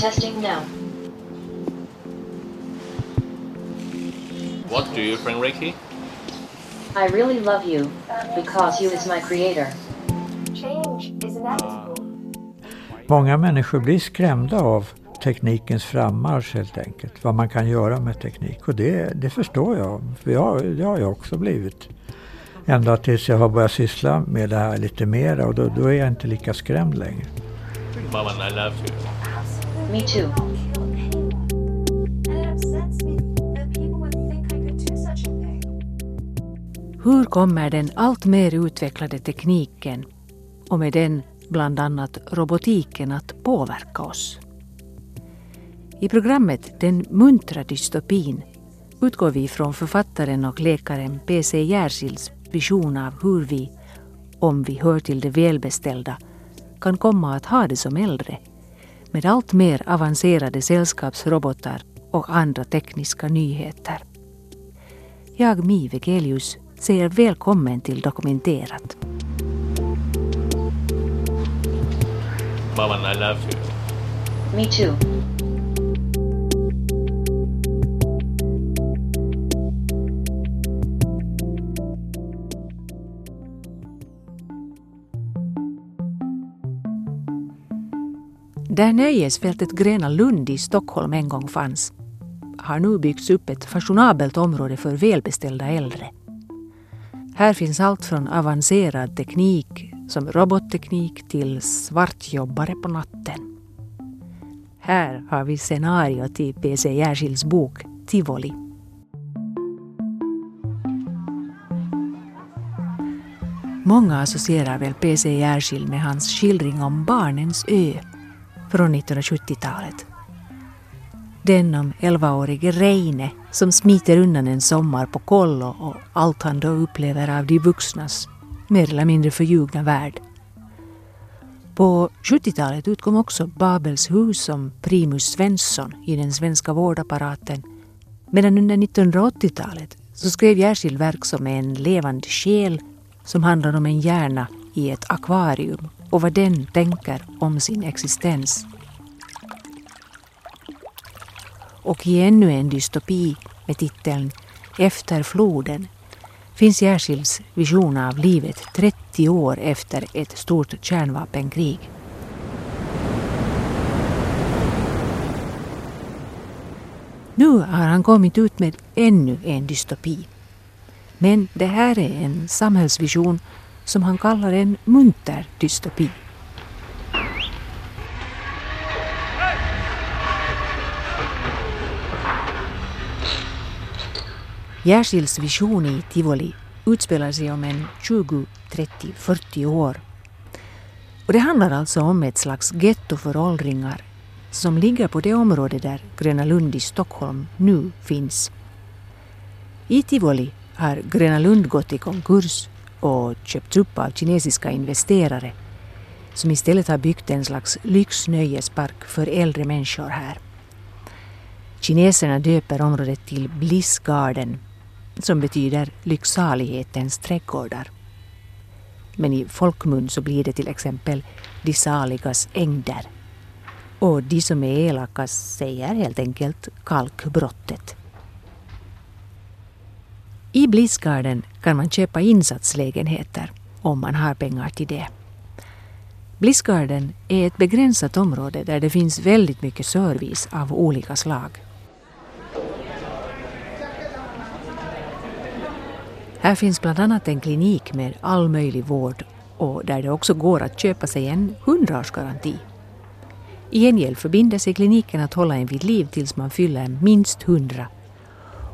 Testing now. What do you bring Reiki? I really love you because you is my creator. Change is inevitable. Många människor blir skrämda av teknikens frammarsch helt enkelt. Vad man kan göra med teknik. Och det, det förstår jag. För jag, det har jag också blivit. Ända tills jag har börjat syssla med det här lite mer och då, då är jag inte lika skrämd längre. Mom and I love you. Me too. Hur kommer den allt mer utvecklade tekniken och med den bland annat robotiken att påverka oss? I programmet Den muntra dystopin utgår vi från författaren och läkaren P.C. Jersilds vision av hur vi, om vi hör till de välbeställda, kan komma att ha det som äldre med allt mer avancerade sällskapsrobotar och andra tekniska nyheter. Jag, Mi Vegelius, säger välkommen till Dokumenterat. Mom and I love you. Me too. Där nöjesfältet Gröna Lund i Stockholm en gång fanns har nu byggts upp ett fashionabelt område för välbeställda äldre. Här finns allt från avancerad teknik som robotteknik till svartjobbare på natten. Här har vi scenario till P.C. Jersilds bok Tivoli. Många associerar väl P.C. Jersild med hans skildring om Barnens ö från 1970-talet. Den om 11-årige Reine som smiter undan en sommar på kollo och allt han då upplever av de vuxnas mer eller mindre förljugna värld. På 70-talet utkom också Babels hus om Primus Svensson i den svenska vårdapparaten medan under 1980-talet så skrev Jersild verk som En levande själ som handlar om en hjärna i ett akvarium och vad den tänker om sin existens. Och i ännu en dystopi med titeln Efter floden finns Jersilds vision av livet 30 år efter ett stort kärnvapenkrig. Nu har han kommit ut med ännu en dystopi. Men det här är en samhällsvision som han kallar en munter dystopi. Jersilds vision i Tivoli utspelar sig om en 20, 30, 40 år. Och det handlar alltså om ett slags getto för åldringar som ligger på det område där Gröna Lund i Stockholm nu finns. I Tivoli har Gröna Lund gått i konkurs och köpts upp av kinesiska investerare som istället har byggt en slags lyxnöjespark för äldre människor här. Kineserna döper området till Bliss Garden som betyder lycksalighetens trädgårdar. Men i folkmun så blir det till exempel de saligas ängder. Och de som är elaka säger helt enkelt kalkbrottet. I Blissgarden kan man köpa insatslägenheter om man har pengar till det. Blissgarden är ett begränsat område där det finns väldigt mycket service av olika slag. Här finns bland annat en klinik med all möjlig vård och där det också går att köpa sig en hundraårsgaranti. I gengäld förbinder sig kliniken att hålla en vid liv tills man fyller minst hundra.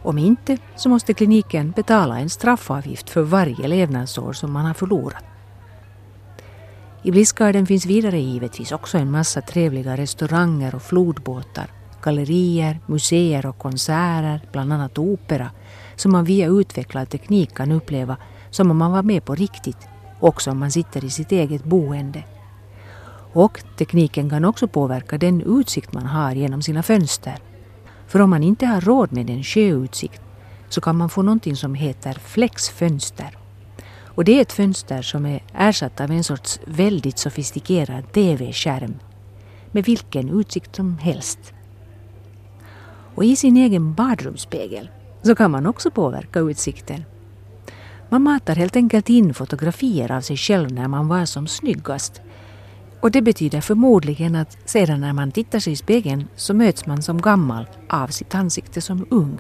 Om inte så måste kliniken betala en straffavgift för varje levnadsår som man har förlorat. I Blidsgarden finns vidare givetvis också en massa trevliga restauranger och flodbåtar, gallerier, museer och konserter, bland annat opera, som man via utvecklad teknik kan uppleva som om man var med på riktigt, också om man sitter i sitt eget boende. Och tekniken kan också påverka den utsikt man har genom sina fönster. För om man inte har råd med en sjöutsikt så kan man få någonting som heter flexfönster. Och det är ett fönster som är ersatt av en sorts väldigt sofistikerad TV-skärm med vilken utsikt som helst. Och i sin egen badrumsspegel så kan man också påverka utsikten. Man matar helt enkelt in fotografier av sig själv när man var som snyggast. Och det betyder förmodligen att sedan när man tittar sig i spegeln så möts man som gammal av sitt ansikte som ung.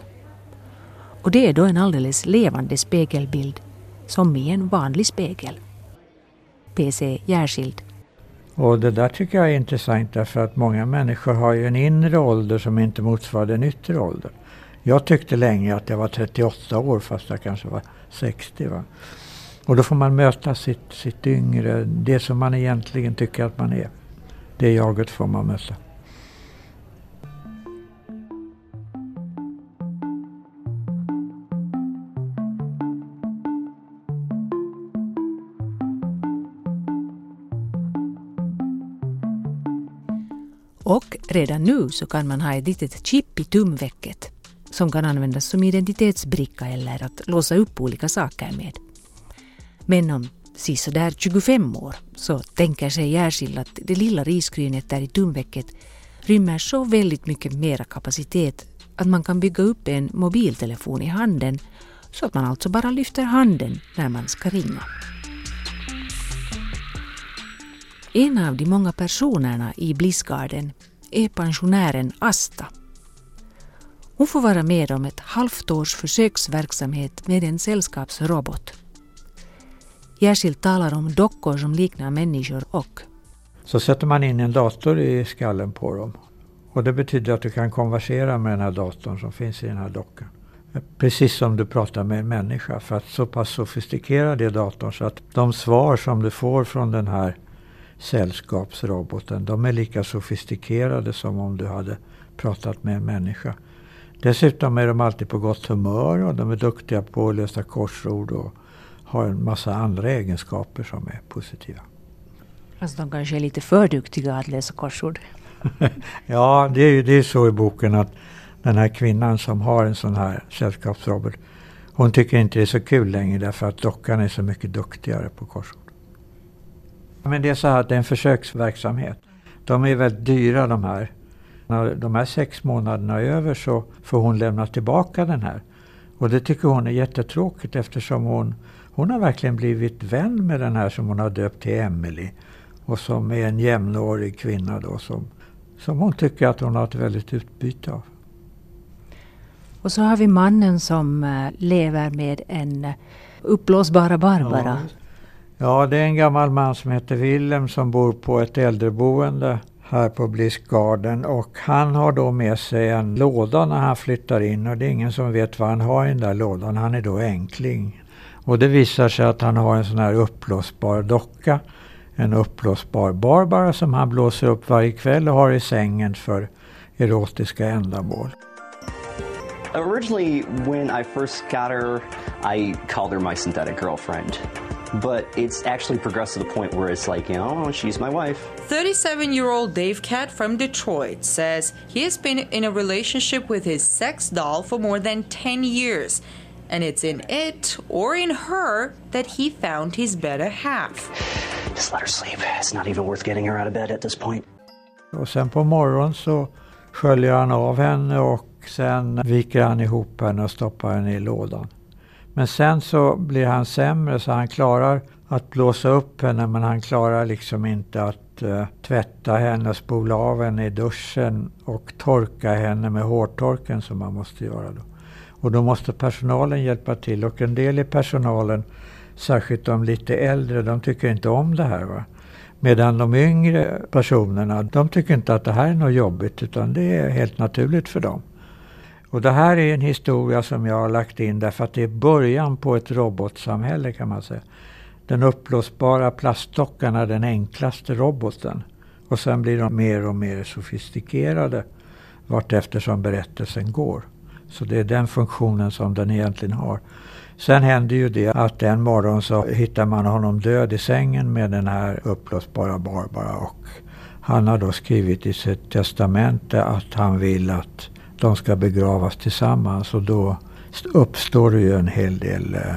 Och det är då en alldeles levande spegelbild, som i en vanlig spegel. PC Järskild. Och det där tycker jag är intressant därför att många människor har ju en inre ålder som inte motsvarar den yttre åldern. Jag tyckte länge att jag var 38 år fast jag kanske var 60. Va? Och då får man möta sitt, sitt yngre, det som man egentligen tycker att man är. Det jaget får man möta. Och redan nu så kan man ha ett litet chip i tumvecket som kan användas som identitetsbricka eller att låsa upp olika saker med. Men om sisådär 25 år så tänker sig Järskild att det lilla risgrynet där i tumvecket rymmer så väldigt mycket mera kapacitet att man kan bygga upp en mobiltelefon i handen så att man alltså bara lyfter handen när man ska ringa. En av de många personerna i Blissgarden är pensionären Asta. Hon får vara med om ett halvt års försöksverksamhet med en sällskapsrobot. Jersild talar om dockor som liknar människor och Så sätter man in en dator i skallen på dem. Och det betyder att du kan konversera med den här datorn som finns i den här dockan. Precis som du pratar med en människa. För att så pass sofistikerad är datorn så att de svar som du får från den här sällskapsroboten, de är lika sofistikerade som om du hade pratat med en människa. Dessutom är de alltid på gott humör och de är duktiga på att lösa korsord och har en massa andra egenskaper som är positiva. Alltså de kanske är lite för duktiga att läsa korsord. ja, det är ju det är så i boken att den här kvinnan som har en sån här sällskapsrobot, hon tycker inte det är så kul längre därför att dockan är så mycket duktigare på korsord. Men det är så här att det är en försöksverksamhet. De är väldigt dyra de här. När de här sex månaderna är över så får hon lämna tillbaka den här. Och det tycker hon är jättetråkigt eftersom hon, hon har verkligen blivit vän med den här som hon har döpt till Emily. Och som är en jämnårig kvinna då som, som hon tycker att hon har ett väldigt utbyte av. Och så har vi mannen som eh, lever med en eh, uppblåsbara Barbara. Ja. Ja, det är en gammal man som heter Willem som bor på ett äldreboende här på Bliss Garden och han har då med sig en låda när han flyttar in och det är ingen som vet vad han har i den där lådan. Han är då enkling. Och det visar sig att han har en sån här uppblåsbar docka. En uppblåsbar Barbara som han blåser upp varje kväll och har i sängen för erotiska ändamål. Originally, when I first got her, I called her my synthetic girlfriend. But it's actually progressed to the point where it's like, you know, she's my wife. 37 year old Dave Cat from Detroit says he has been in a relationship with his sex doll for more than 10 years. And it's in it or in her that he found his better half. Just let her sleep. It's not even worth getting her out of bed at this point. Och sen på morgonen så sköljer han av henne och sen viker han ihop henne och stoppar henne i lådan. Men sen så blir han sämre så han klarar att blåsa upp henne men han klarar liksom inte att uh, tvätta henne, spola av henne i duschen och torka henne med hårtorken som man måste göra då. Och då måste personalen hjälpa till och en del i personalen, särskilt de lite äldre, de tycker inte om det här. Va? Medan de yngre personerna, de tycker inte att det här är något jobbigt utan det är helt naturligt för dem. Och det här är en historia som jag har lagt in därför att det är början på ett robotsamhälle kan man säga. Den uppblåsbara plastdockan är den enklaste roboten. Och sen blir de mer och mer sofistikerade vartefter som berättelsen går. Så det är den funktionen som den egentligen har. Sen händer ju det att en morgon så hittar man honom död i sängen med den här uppblåsbara Barbara. Och han har då skrivit i sitt testamente att han vill att de ska begravas tillsammans och då uppstår det ju en hel del eh,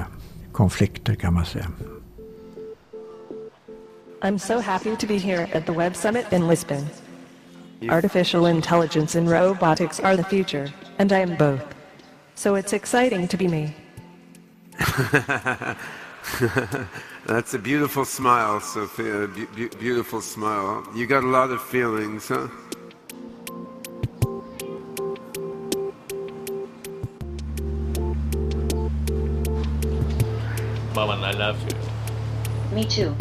konflikter kan man säga. I'm so happy to be here at the Web Summit in Lisbon. Artificial intelligence and robotics are the future, and I am both. So it's exciting to be me. That's a beautiful smile, Sophia. Be- be- beautiful smile. You got a lot of feelings, huh? Mom, I love you. Me too.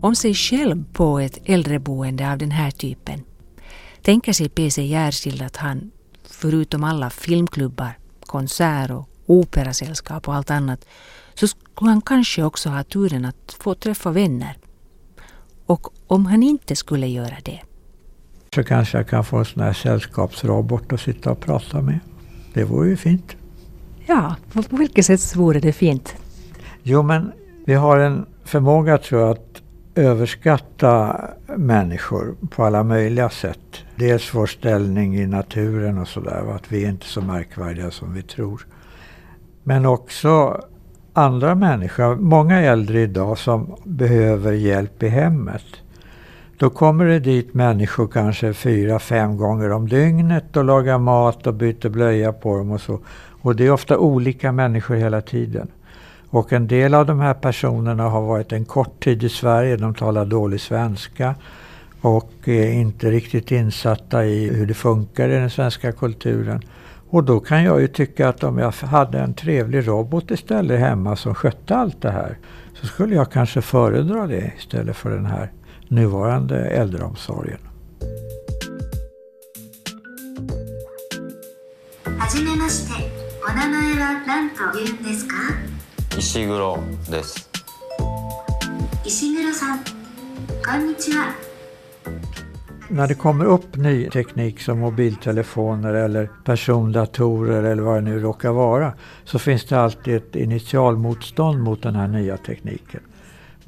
Om sig själv på ett äldreboende av den här typen tänker sig PC Järskild att han, förutom alla filmklubbar, konsert och operasällskap och allt annat, så skulle han kanske också ha turen att få träffa vänner. Och om han inte skulle göra det, Så kanske jag kan få en sån här sällskapsrobot att sitta och prata med. Det vore ju fint. ja, på vilket sätt vore det fint? Jo, men vi har en förmåga tror jag att överskatta människor på alla möjliga sätt. Dels vår ställning i naturen och sådär, att vi är inte så märkvärdiga som vi tror. Men också andra människor, många äldre idag som behöver hjälp i hemmet. Då kommer det dit människor kanske fyra, fem gånger om dygnet och lagar mat och byter blöja på dem och så. Och det är ofta olika människor hela tiden. Och en del av de här personerna har varit en kort tid i Sverige, de talar dålig svenska och är inte riktigt insatta i hur det funkar i den svenska kulturen. Och då kan jag ju tycka att om jag hade en trevlig robot istället hemma som skötte allt det här så skulle jag kanske föredra det istället för den här nuvarande äldreomsorgen. När det kommer upp ny teknik som mobiltelefoner eller persondatorer eller vad det nu råkar vara så finns det alltid ett initialmotstånd mot den här nya tekniken.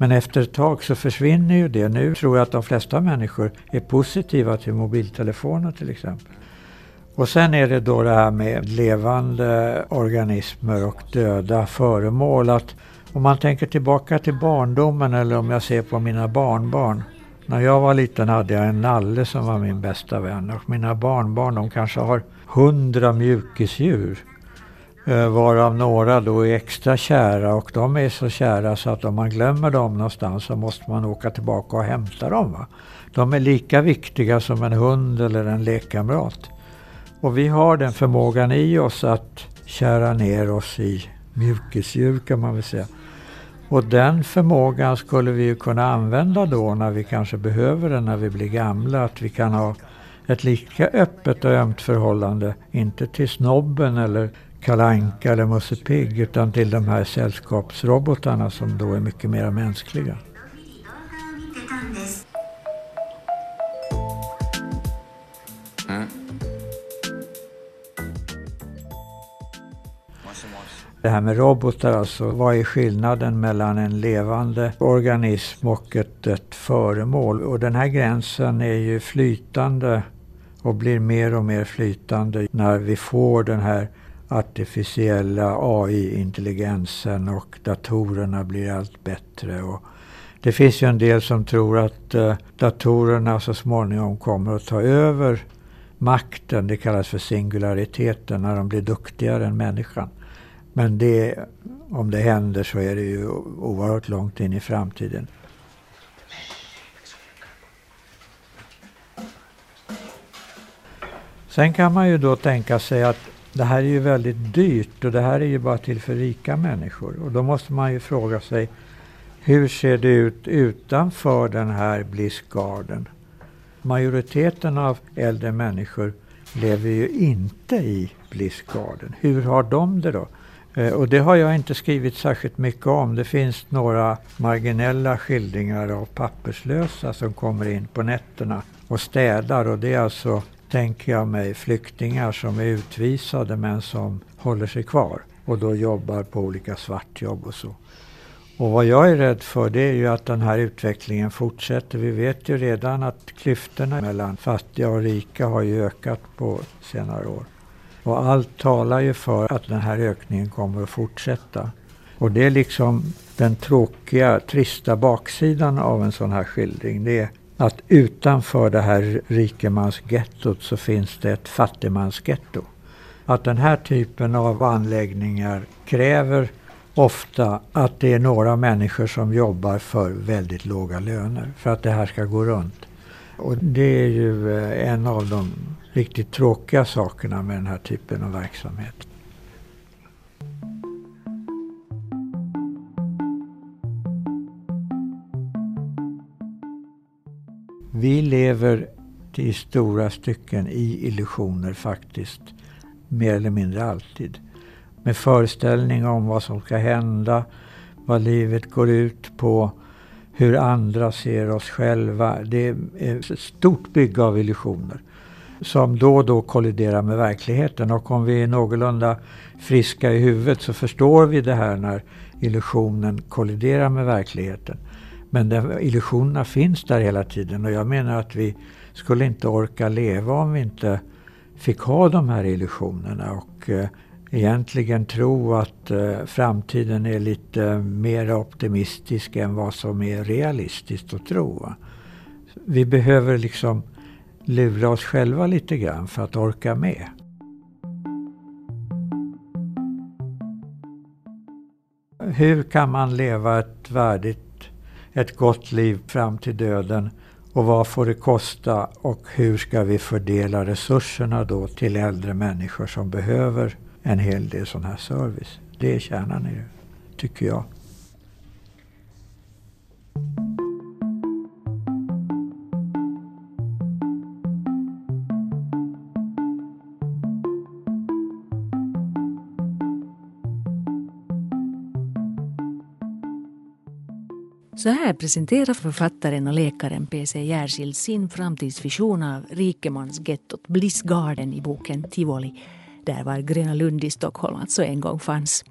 Men efter ett tag så försvinner ju det. Nu tror jag att de flesta människor är positiva till mobiltelefoner till exempel. Och sen är det då det här med levande organismer och döda föremål. Att om man tänker tillbaka till barndomen eller om jag ser på mina barnbarn. När jag var liten hade jag en nalle som var min bästa vän och mina barnbarn de kanske har hundra mjukisdjur. Eh, varav några då är extra kära och de är så kära så att om man glömmer dem någonstans så måste man åka tillbaka och hämta dem. Va? De är lika viktiga som en hund eller en lekkamrat. Och vi har den förmågan i oss att kära ner oss i mjukisdjur kan man väl säga. Och den förmågan skulle vi ju kunna använda då när vi kanske behöver den när vi blir gamla. Att vi kan ha ett lika öppet och ömt förhållande, inte till snobben eller kalanka eller Musse Pigg utan till de här sällskapsrobotarna som då är mycket mer mänskliga. Det här med robotar alltså, vad är skillnaden mellan en levande organism och ett, ett föremål? Och den här gränsen är ju flytande och blir mer och mer flytande när vi får den här artificiella AI-intelligensen och datorerna blir allt bättre. Och det finns ju en del som tror att eh, datorerna så småningom kommer att ta över makten, det kallas för singulariteten, när de blir duktigare än människan. Men det, om det händer så är det ju oerhört långt in i framtiden. Sen kan man ju då tänka sig att det här är ju väldigt dyrt och det här är ju bara till för rika människor. Och då måste man ju fråga sig hur ser det ut utanför den här Blissgarden? Majoriteten av äldre människor lever ju inte i Blissgarden. Hur har de det då? Eh, och det har jag inte skrivit särskilt mycket om. Det finns några marginella skildringar av papperslösa som kommer in på nätterna och städar. Och det är alltså, tänker jag mig, flyktingar som är utvisade men som håller sig kvar och då jobbar på olika svartjobb och så. Och vad jag är rädd för det är ju att den här utvecklingen fortsätter. Vi vet ju redan att klyftorna mellan fattiga och rika har ju ökat på senare år. Och allt talar ju för att den här ökningen kommer att fortsätta. Och det är liksom den tråkiga, trista baksidan av en sån här skildring. Det är att utanför det här rikemansgettot så finns det ett fattigmansgetto. Att den här typen av anläggningar kräver ofta att det är några människor som jobbar för väldigt låga löner för att det här ska gå runt. Och det är ju eh, en av de riktigt tråkiga sakerna med den här typen av verksamhet. Vi lever i stora stycken i illusioner faktiskt, mer eller mindre alltid. Med föreställningar om vad som ska hända, vad livet går ut på, hur andra ser oss själva. Det är ett stort bygge av illusioner som då och då kolliderar med verkligheten. Och om vi är någorlunda friska i huvudet så förstår vi det här när illusionen kolliderar med verkligheten. Men den, illusionerna finns där hela tiden och jag menar att vi skulle inte orka leva om vi inte fick ha de här illusionerna och eh, egentligen tro att eh, framtiden är lite mer optimistisk än vad som är realistiskt att tro. Va? Vi behöver liksom lura oss själva lite grann för att orka med. Hur kan man leva ett värdigt, ett gott liv fram till döden och vad får det kosta och hur ska vi fördela resurserna då till äldre människor som behöver en hel del sån här service. Det är kärnan i det, tycker jag. Så här presenterar författaren och läkaren P.C. Järskild sin framtidsvision av rikemansgettot Bliss Garden i boken Tivoli, där var Gröna Lund i Stockholm alltså en gång fanns.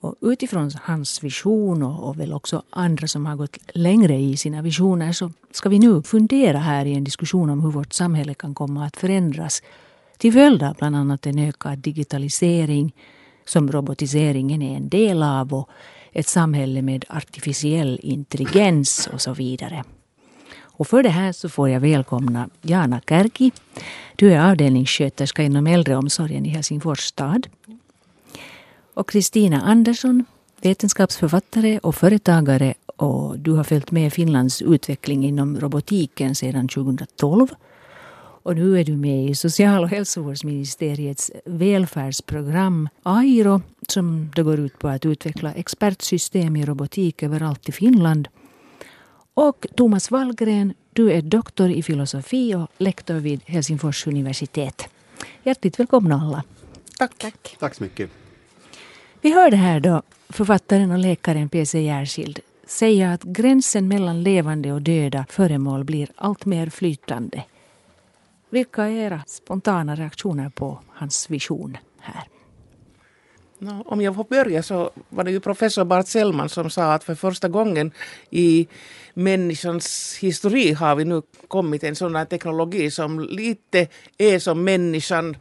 Och utifrån hans vision och, och väl också andra som har gått längre i sina visioner så ska vi nu fundera här i en diskussion om hur vårt samhälle kan komma att förändras till följd av bland annat en ökad digitalisering som robotiseringen är en del av och ett samhälle med artificiell intelligens och så vidare. Och för det här så får jag välkomna Jana Kärki. Du är avdelningssköterska inom äldreomsorgen i Helsingfors stad. Och Kristina Andersson, vetenskapsförfattare och företagare och du har följt med Finlands utveckling inom robotiken sedan 2012. Och nu är du med i social och hälsovårdsministeriets välfärdsprogram AIRO som det går ut på att utveckla expertsystem i robotik överallt i Finland. Och Thomas Wallgren, du är doktor i filosofi och lektor vid Helsingfors universitet. Hjärtligt välkomna alla. Tack. Tack, Tack så mycket. Vi hörde här då författaren och läkaren P.C. Järskild säga att gränsen mellan levande och döda föremål blir allt mer flytande. Vilka är era spontana reaktioner på hans vision här? No, om jag får börja så var det ju professor Bart Sellman som sa att för första gången i människans historia har vi nu kommit en sån här teknologi som lite är som människan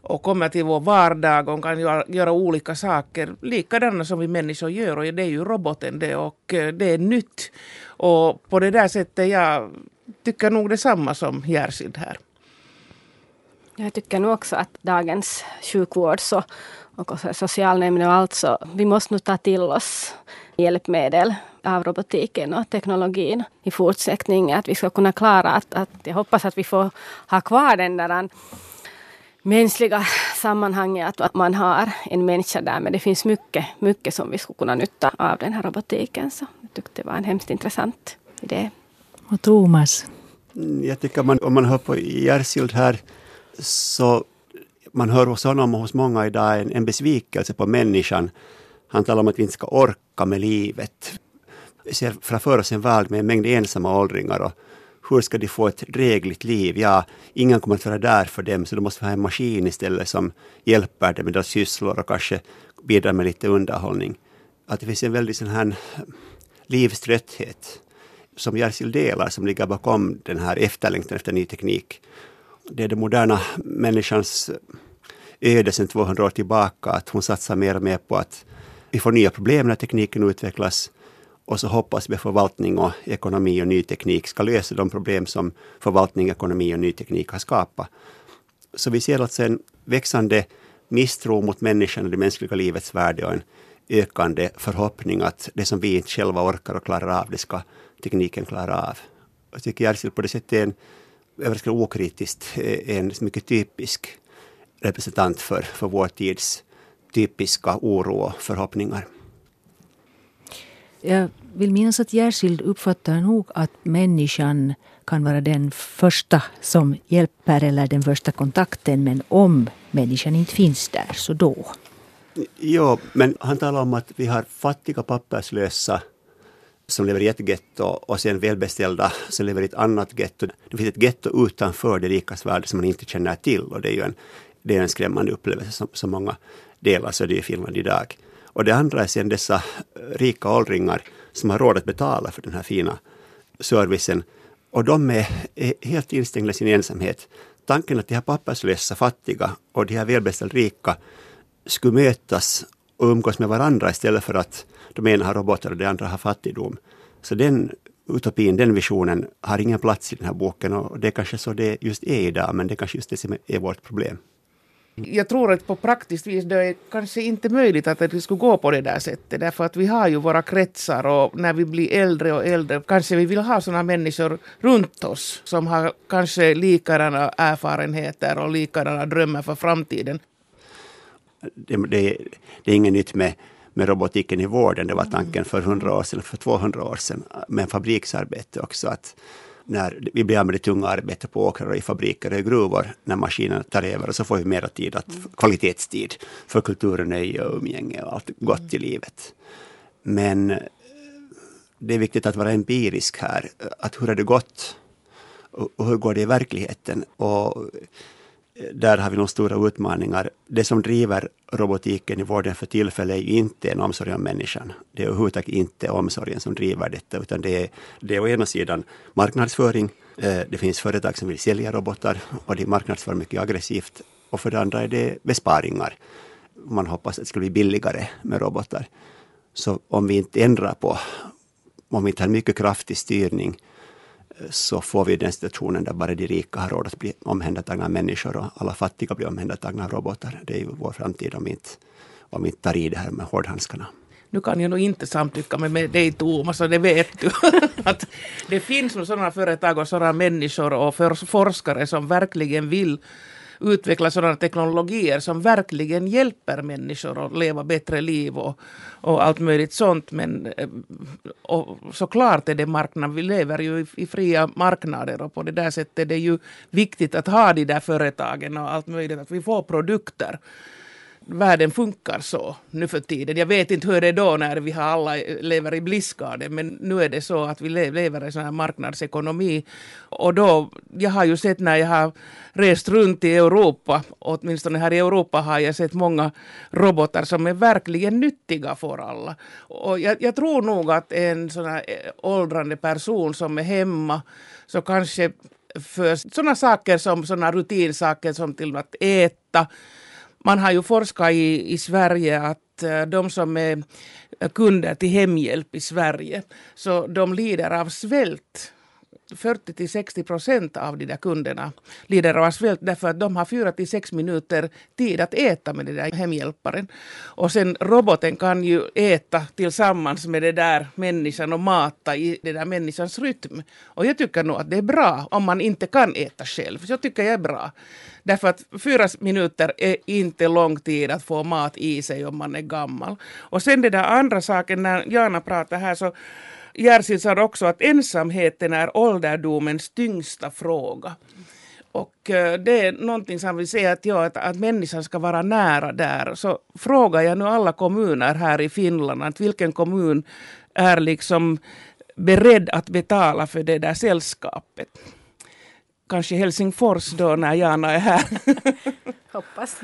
och kommer till vår vardag och kan göra, göra olika saker likadana som vi människor gör och det är ju roboten det och eh, det är nytt. Och på det där sättet jag tycker nog detsamma som Järsild här. Jag tycker nog också att dagens sjukvård så, och socialnämnden och allt så, vi måste nu ta till oss hjälpmedel av robotiken och teknologin i fortsättningen. Att vi ska kunna klara att, att jag hoppas att vi får ha kvar den där mänskliga sammanhanget, att man har en människa där. Men det finns mycket, mycket som vi skulle kunna nytta av den här robotiken. Så jag tyckte det var en hemskt intressant idé. Och Thomas? Jag tycker man, om man hör på Järsild här så man hör hos honom och hos många idag en, en besvikelse på människan. Han talar om att vi inte ska orka med livet. Vi ser framför oss en värld med en mängd ensamma åldringar och hur ska de få ett drägligt liv? Ja, ingen kommer att vara där för dem, så då måste vi ha en maskin istället som hjälper dem med deras sysslor och kanske bidrar med lite underhållning. Att det finns en väldig sån här livströtthet som Jersild delar, som ligger bakom den här efterlängtan efter ny teknik det är den moderna människans öde sedan 200 år tillbaka, att hon satsar mer och mer på att vi får nya problem när tekniken utvecklas och så hoppas vi att förvaltning och ekonomi och ny teknik ska lösa de problem som förvaltning, ekonomi och ny teknik har skapat. Så vi ser alltså en växande misstro mot människan och det mänskliga livets värde och en ökande förhoppning att det som vi inte själva orkar och klarar av, det ska tekniken klara av. Jag tycker Järsil på det sättet är en, överraskande okritiskt, en mycket typisk representant för, för vår tids typiska oro och förhoppningar. Jag vill minnas att Järskild uppfattar nog att människan kan vara den första som hjälper eller den första kontakten men om människan inte finns där så då. Jo, men han talar om att vi har fattiga papperslösa som lever i ett getto och sen välbeställda som lever i ett annat getto. Det finns ett getto utanför det rikas värld som man inte känner till och det är ju en, det är en skrämmande upplevelse som, som många delar, så det är i Finland idag. Och det andra är sen dessa rika åldringar som har råd att betala för den här fina servicen. Och de är, är helt instängda i sin ensamhet. Tanken att de här papperslösa fattiga och de här välbeställda rika skulle mötas och umgås med varandra istället för att de ena har robotar och de andra har fattigdom. Så den utopin, den visionen har ingen plats i den här boken och det är kanske så det just är idag, men det är kanske just det som är vårt problem. Jag tror att på praktiskt vis det är kanske inte möjligt att det skulle gå på det där sättet. Därför att vi har ju våra kretsar och när vi blir äldre och äldre kanske vi vill ha sådana människor runt oss som har kanske likadana erfarenheter och likadana drömmar för framtiden. Det, det, det är inget nytt med, med robotiken i vården. Det var tanken för 100 år sedan, för 200 år sedan, med fabriksarbete också. att när vi blir av med det tunga arbetet på åkrar och i fabriker och i gruvor, när maskinerna tar över, och så får vi mera tid, att, kvalitetstid för kultur och nöje och umgänge och allt gott i livet. Men det är viktigt att vara empirisk här. Att hur har det gått? Och hur går det i verkligheten? Och där har vi nog stora utmaningar. Det som driver robotiken i vården för tillfället är ju inte en omsorg om människan. Det är överhuvudtaget inte omsorgen som driver detta, utan det är, det är å ena sidan marknadsföring. Eh, det finns företag som vill sälja robotar och de marknadsför mycket aggressivt. Och för det andra är det besparingar. Man hoppas att det ska bli billigare med robotar. Så om vi inte ändrar på, om vi inte har mycket kraftig styrning så får vi den situationen där bara de rika har råd att bli omhändertagna av människor och alla fattiga blir omhändertagna av robotar. Det är ju vår framtid om vi inte, om vi inte tar i det här med hårdhandskarna. Nu kan jag nog inte samtycka med dig Thomas, och det vet du. att det finns nog sådana företag och sådana människor och forskare som verkligen vill utveckla sådana teknologier som verkligen hjälper människor att leva bättre liv och, och allt möjligt sånt. Men eh, och såklart är det marknad, vi lever ju i, i fria marknader och på det där sättet är det ju viktigt att ha de där företagen och allt möjligt, att vi får produkter världen funkar så nu för tiden. Jag vet inte hur det är då när vi har alla lever i bliskaden, men nu är det så att vi lever i sån här marknadsekonomi. Och då, jag har ju sett när jag har rest runt i Europa, åtminstone här i Europa har jag sett många robotar som är verkligen nyttiga för alla. Och jag, jag tror nog att en sån här eh, åldrande person som är hemma så kanske för sådana saker som sådana rutinsaker som till att äta man har ju forskat i, i Sverige att eh, de som är kunder till hemhjälp i Sverige, så de lider av svält. 40 till 60 procent av de där kunderna lider av svält därför att de har 4 till 6 minuter tid att äta med den där hemhjälparen. Och sen roboten kan ju äta tillsammans med den där människan och mata i den där människans rytm. Och jag tycker nog att det är bra om man inte kan äta själv. Så tycker jag är bra. Därför att fyra minuter är inte lång tid att få mat i sig om man är gammal. Och sen den där andra saken när Jana pratar här så Jersild sa också att ensamheten är ålderdomens tyngsta fråga. Och eh, det är någonting som vi säger att, ja, att, att människan ska vara nära där. Så frågar jag nu alla kommuner här i Finland att vilken kommun är liksom beredd att betala för det där sällskapet. Kanske Helsingfors då när Jana är här. Hoppas.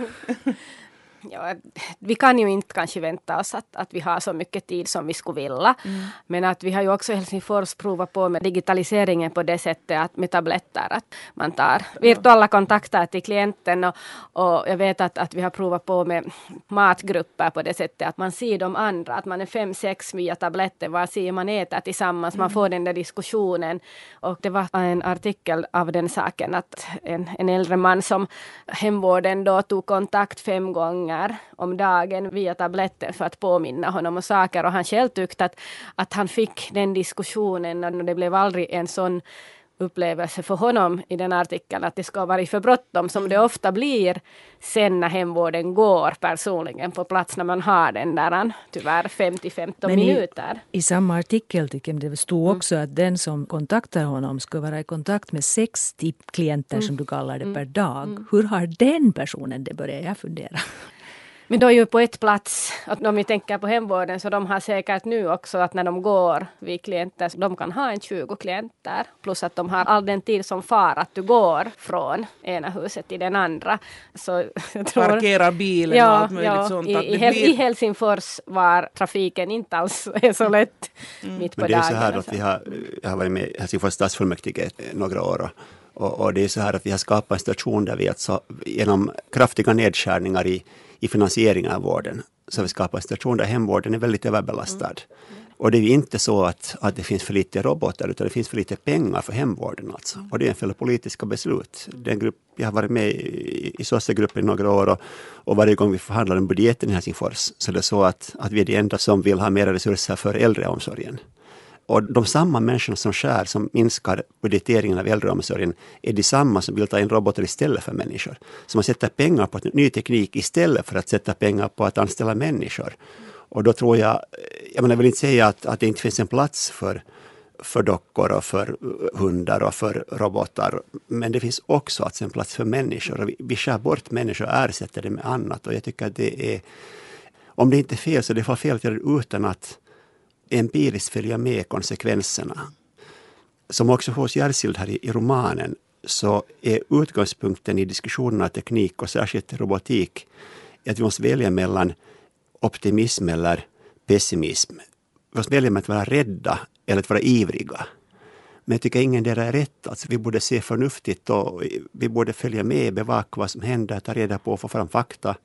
Ja, vi kan ju inte kanske vänta oss att, att vi har så mycket tid som vi skulle vilja. Mm. Men att vi har ju också i Helsingfors provat på med digitaliseringen på det sättet att med tabletter att man tar virtuella kontakter till klienten och, och jag vet att, att vi har provat på med matgrupper på det sättet att man ser de andra, att man är fem, sex via tabletten, vad ser man äter tillsammans, man Mm. får den där diskussionen. Och det var en artikel av den saken att en, en äldre man som hemvården då tog kontakt fem gånger om dagen via tabletten för att påminna honom om saker och han själv tyckte att, att han fick den diskussionen och det blev aldrig en sån upplevelse för honom i den artikeln att det ska vara för bråttom som det ofta blir sen när hemvården går personligen på plats när man har den där tyvärr 50-15 Men i- minuter. I samma artikel tycker jag det stod också att den som kontaktar honom ska vara i kontakt med 60 klienter som du kallar det per dag. Hur har den personen det börjar jag fundera. Men då är ju på ett plats, att om vi tänker på hemvården, så de har säkert nu också att när de går vid klienter, så de kan ha en 20 klienter. Plus att de har all den tid som far att du går från ena huset till den andra. Så jag tror, Parkerar bilen och allt möjligt sånt. I, i, blir- I Helsingfors var trafiken inte alls är så lätt mitt på Men det är så här att vi har, jag har varit med i Helsingfors stadsfullmäktige några år och, och, och det är så här att vi har skapat en situation där vi alltså genom kraftiga nedskärningar i, i finansieringen av vården så vi skapar en situation där hemvården är väldigt överbelastad. Och det är ju inte så att, att det finns för lite robotar utan det finns för lite pengar för hemvården. Alltså. Och det är en följd av politiska beslut. Den grupp, jag har varit med i, i SOSSE-gruppen i några år och, och varje gång vi förhandlar om budgeten i Helsingfors så är det så att, att vi är de enda som vill ha mer resurser för äldreomsorgen. Och de samma människorna som skär, som minskar budgeteringen av äldreomsorgen, är de samma som vill ta in robotar istället för människor. Så man sätter pengar på ny teknik istället för att sätta pengar på att anställa människor. Och då tror jag, eh, jag menar, jag vill inte säga att, att det inte finns en plats för, för dockor och för eh, hundar och för robotar. Men det finns också alltså en plats för människor. Och vi, vi skär bort människor och ersätter det med annat. Och jag tycker att det är, om det inte är fel så det är fel att göra det utan att empiriskt följa med konsekvenserna. Som också hos Järsild här i, i romanen så är utgångspunkten i diskussionerna teknik och särskilt robotik att vi måste välja mellan optimism eller pessimism. Vi måste välja mellan att vara rädda eller att vara ivriga. Men jag tycker ingen där är rätt. Alltså, vi borde se förnuftigt och vi borde följa med, bevaka vad som händer, ta reda på och få fram fakta.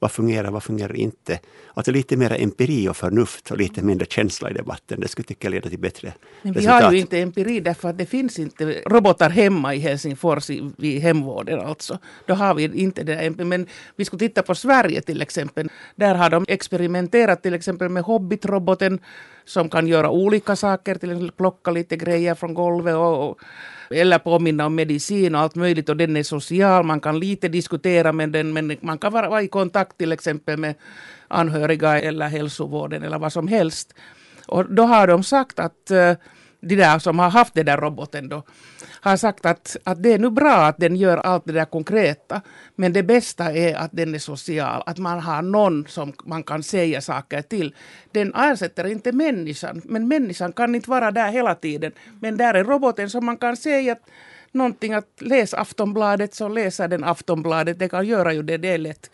Vad fungerar, vad fungerar inte? Alltså lite mer empiri och förnuft och lite mindre känsla i debatten. Det skulle tycka leda till bättre Men vi resultat. har ju inte empiri därför att det finns inte robotar hemma i Helsingfors i, i hemvården alltså. Då har vi inte det där. Men vi skulle titta på Sverige till exempel. Där har de experimenterat till exempel med Hobbit-roboten som kan göra olika saker, till exempel plocka lite grejer från golvet och, och eller påminna om medicin och allt möjligt och den är social, man kan lite diskutera med den men man kan vara, i kontakt till exempel med anhöriga eller hälsovården eller vad som helst. Och då har de sagt att eh, de där som har haft den där roboten då har sagt att, att det är nu bra att den gör allt det där konkreta men det bästa är att den är social, att man har någon som man kan säga saker till. Den ersätter inte människan men människan kan inte vara där hela tiden. Men där är roboten som man kan säga att någonting att läs Aftonbladet så läser den Aftonbladet, det kan göra ju det, det är lätt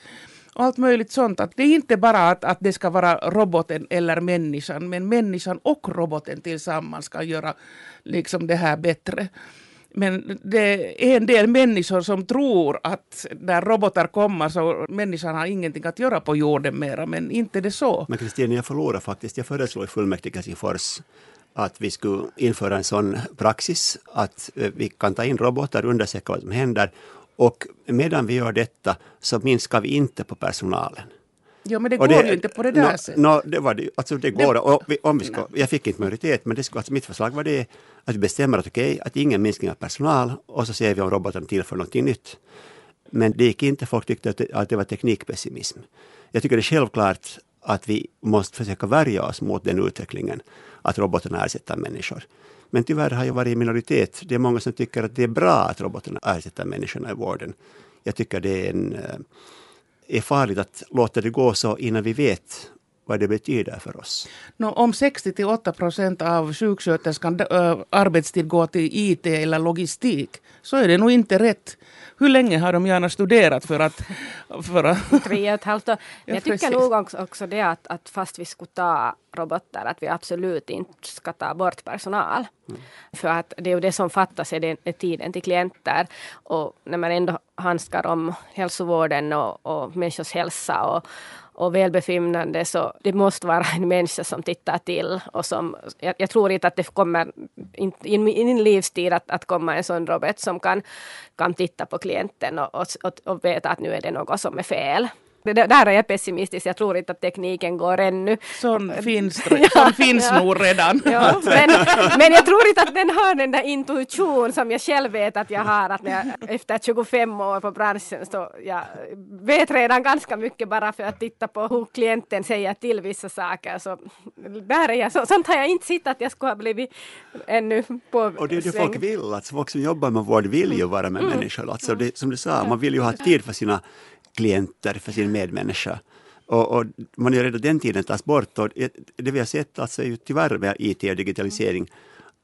och allt möjligt sånt. Att det är inte bara att, att det ska vara roboten eller människan, men människan och roboten tillsammans ska göra liksom det här bättre. Men det är en del människor som tror att när robotar kommer så människan har ingenting att göra på jorden mera, men inte det så. Men Kristina, jag förlorar faktiskt. Jag föreslår i fullmäktige i Helsingfors att vi skulle införa en sån praxis att eh, vi kan ta in robotar undersöka vad som händer. Och medan vi gör detta så minskar vi inte på personalen. Ja, men det går ju inte på det där no, sättet. No, det, var det, alltså det går. Och vi, om vi ska, jag fick inte majoritet, men det skulle, alltså mitt förslag var det att vi bestämmer att okej, att ingen minskning av personal och så ser vi om roboten tillför någonting nytt. Men det gick inte, folk tyckte att det, att det var teknikpessimism. Jag tycker det är självklart att vi måste försöka värja oss mot den utvecklingen, att robotarna ersätter människor. Men tyvärr har jag varit i minoritet. Det är många som tycker att det är bra att robotarna ersätter människorna i vården. Jag tycker det är, en, eh, är farligt att låta det gå så innan vi vet vad det betyder för oss. No, om 60 till 8 procent av sjuksköterskan äh, arbetstid går till IT eller logistik så är det nog inte rätt. Hur länge har de gärna studerat för att... För att Tre och ett halvt år. Men jag tycker nog också, också det att, att fast vi skulle ta robotar, att vi absolut inte ska ta bort personal. Mm. För att det är ju det som fattas, är, det, är tiden till klienter. Och när man ändå handskar om hälsovården och, och människors hälsa och, och välbefinnande så det måste vara en människa som tittar till och som, jag, jag tror inte att det kommer i min livstid att, att komma en sån robot som kan, kan titta på klienten och, och, och, och veta att nu är det något som är fel där är jag pessimistisk. Jag tror inte att tekniken går ännu. Sån finns, ja, sån finns ja. nog redan. Ja, men, men jag tror inte att den har den där intuition som jag själv vet att jag har. Att när jag, efter 25 år på branschen så jag vet redan ganska mycket bara för att titta på hur klienten säger till vissa saker. Så där är jag. Så, sånt har jag inte sett att jag skulle ha blivit ännu på Och det är det folk vill. Alltså, folk som jobbar med vård vill ju vara med mm. människor. Alltså, det, som du sa, man vill ju ha tid för sina klienter, för sin medmänniska. Och, och man är redan den tiden tas bort och det vi har sett alltså är ju tyvärr med IT och digitalisering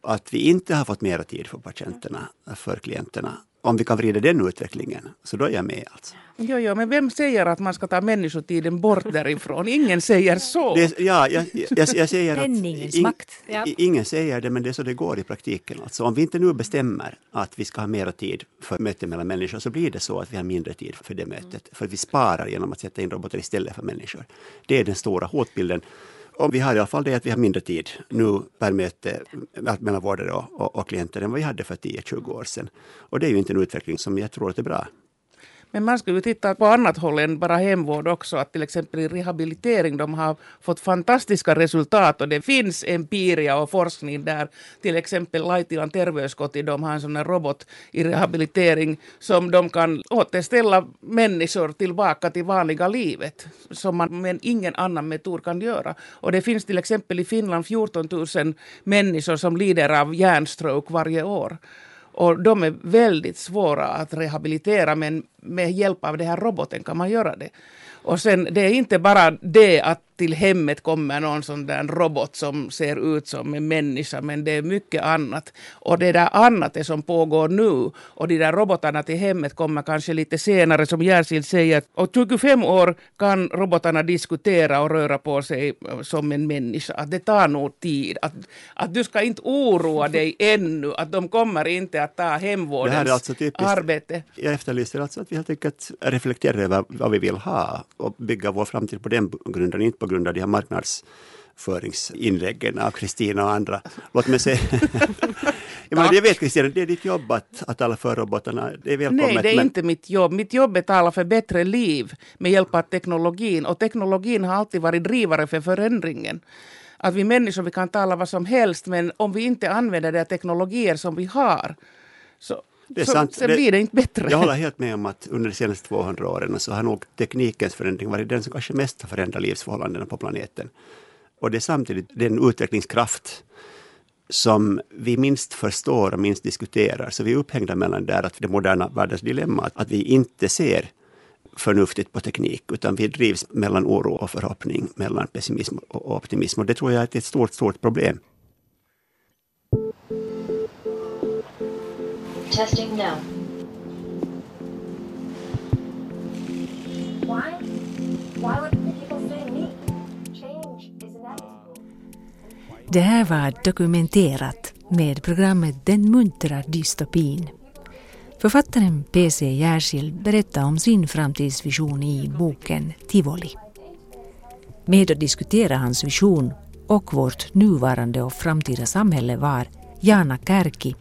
att vi inte har fått mera tid för patienterna, för klienterna om vi kan vrida den utvecklingen, så då är jag med. Alltså. Jo, jo, men vem säger att man ska ta människotiden bort därifrån? Ingen säger så. Det, ja, jag, jag, jag säger att in, makt. Ja. ingen säger det, men det är så det går i praktiken. Alltså, om vi inte nu bestämmer att vi ska ha mera tid för möten mellan människor, så blir det så att vi har mindre tid för det mötet. För vi sparar genom att sätta in robotar istället för människor. Det är den stora hotbilden. Och vi har i alla fall det att vi har mindre tid nu per möte eh, mellan vårdare och, och, och klienter än vad vi hade för 10-20 år sedan. Och det är ju inte en utveckling som jag tror att är bra. Men man skulle titta på annat håll än bara hemvård också. Att till exempel i rehabilitering de har fått fantastiska resultat och det finns empiria och forskning där. Till exempel Laitilan terveyskoti, de har en sån här robot i rehabilitering som de kan återställa människor tillbaka till vanliga livet. Som man med ingen annan metod kan göra. Och det finns till exempel i Finland 14 000 människor som lider av hjärnstroke varje år. Och de är väldigt svåra att rehabilitera men med hjälp av den här roboten kan man göra det. Och sen det är inte bara det att till hemmet kommer någon sån där robot som ser ut som en människa, men det är mycket annat. Och det där annat är som pågår nu. Och de där robotarna till hemmet kommer kanske lite senare, som Järsild säger. Och 25 år kan robotarna diskutera och röra på sig som en människa. Att det tar nog tid. Att, att du ska inte oroa dig ännu, att de kommer inte att ta hemvårdens det här är alltså typiskt, arbete. Jag efterlyser alltså att vi helt enkelt reflekterar över vad vi vill ha och bygga vår framtid på den grunden, inte på grund av de här marknadsföringsinläggen av Kristina och andra. Låt mig säga jag, jag vet Kristina, det är ditt jobb att, att tala för robotarna. Det är välkommet. Nej, det är men... inte mitt jobb. Mitt jobb är att tala för bättre liv med hjälp av teknologin. Och teknologin har alltid varit drivare för förändringen att vi människor vi kan tala vad som helst men om vi inte använder de teknologier som vi har så, det är så, sant. Sen blir det inte bättre. Jag håller helt med om att under de senaste 200 åren så har nog teknikens förändring varit den som kanske mest har förändrat livsförhållandena på planeten. Och det är samtidigt den utvecklingskraft som vi minst förstår och minst diskuterar. Så vi är upphängda mellan där att det moderna världens dilemma, att vi inte ser förnuftigt på teknik, utan vi drivs mellan oro och förhoppning, mellan pessimism och optimism. Och det tror jag är ett stort, stort problem. Testing now. Why? Why would people say me? Change is inevitable. Det här var dokumenterat med programmet Den muntra dystopin. Författaren P.C. Järskild berättar om sin framtidsvision i boken Tivoli. Med att diskutera hans vision och vårt nuvarande och framtida samhälle var Jana Kärki,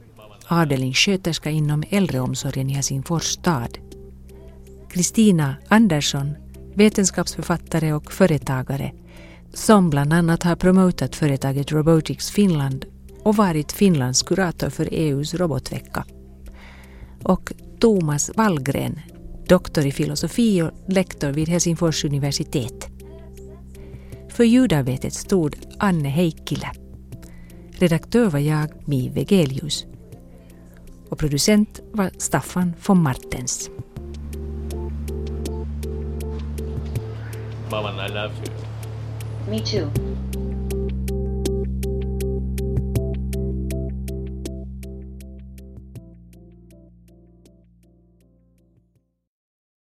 avdelningssköterska inom äldreomsorgen i Helsingfors stad. Kristina Andersson, vetenskapsförfattare och företagare, som bland annat har promotat företaget Robotics Finland och varit Finlands kurator för EUs robotvecka. Och Thomas Wallgren, doktor i filosofi och lektor vid Helsingfors universitet. För ljudarbetet stod Anne Heikkilä. Redaktör var jag, Mi Vegelius och producent var Staffan von Martens. Mamma, I love you. Me too.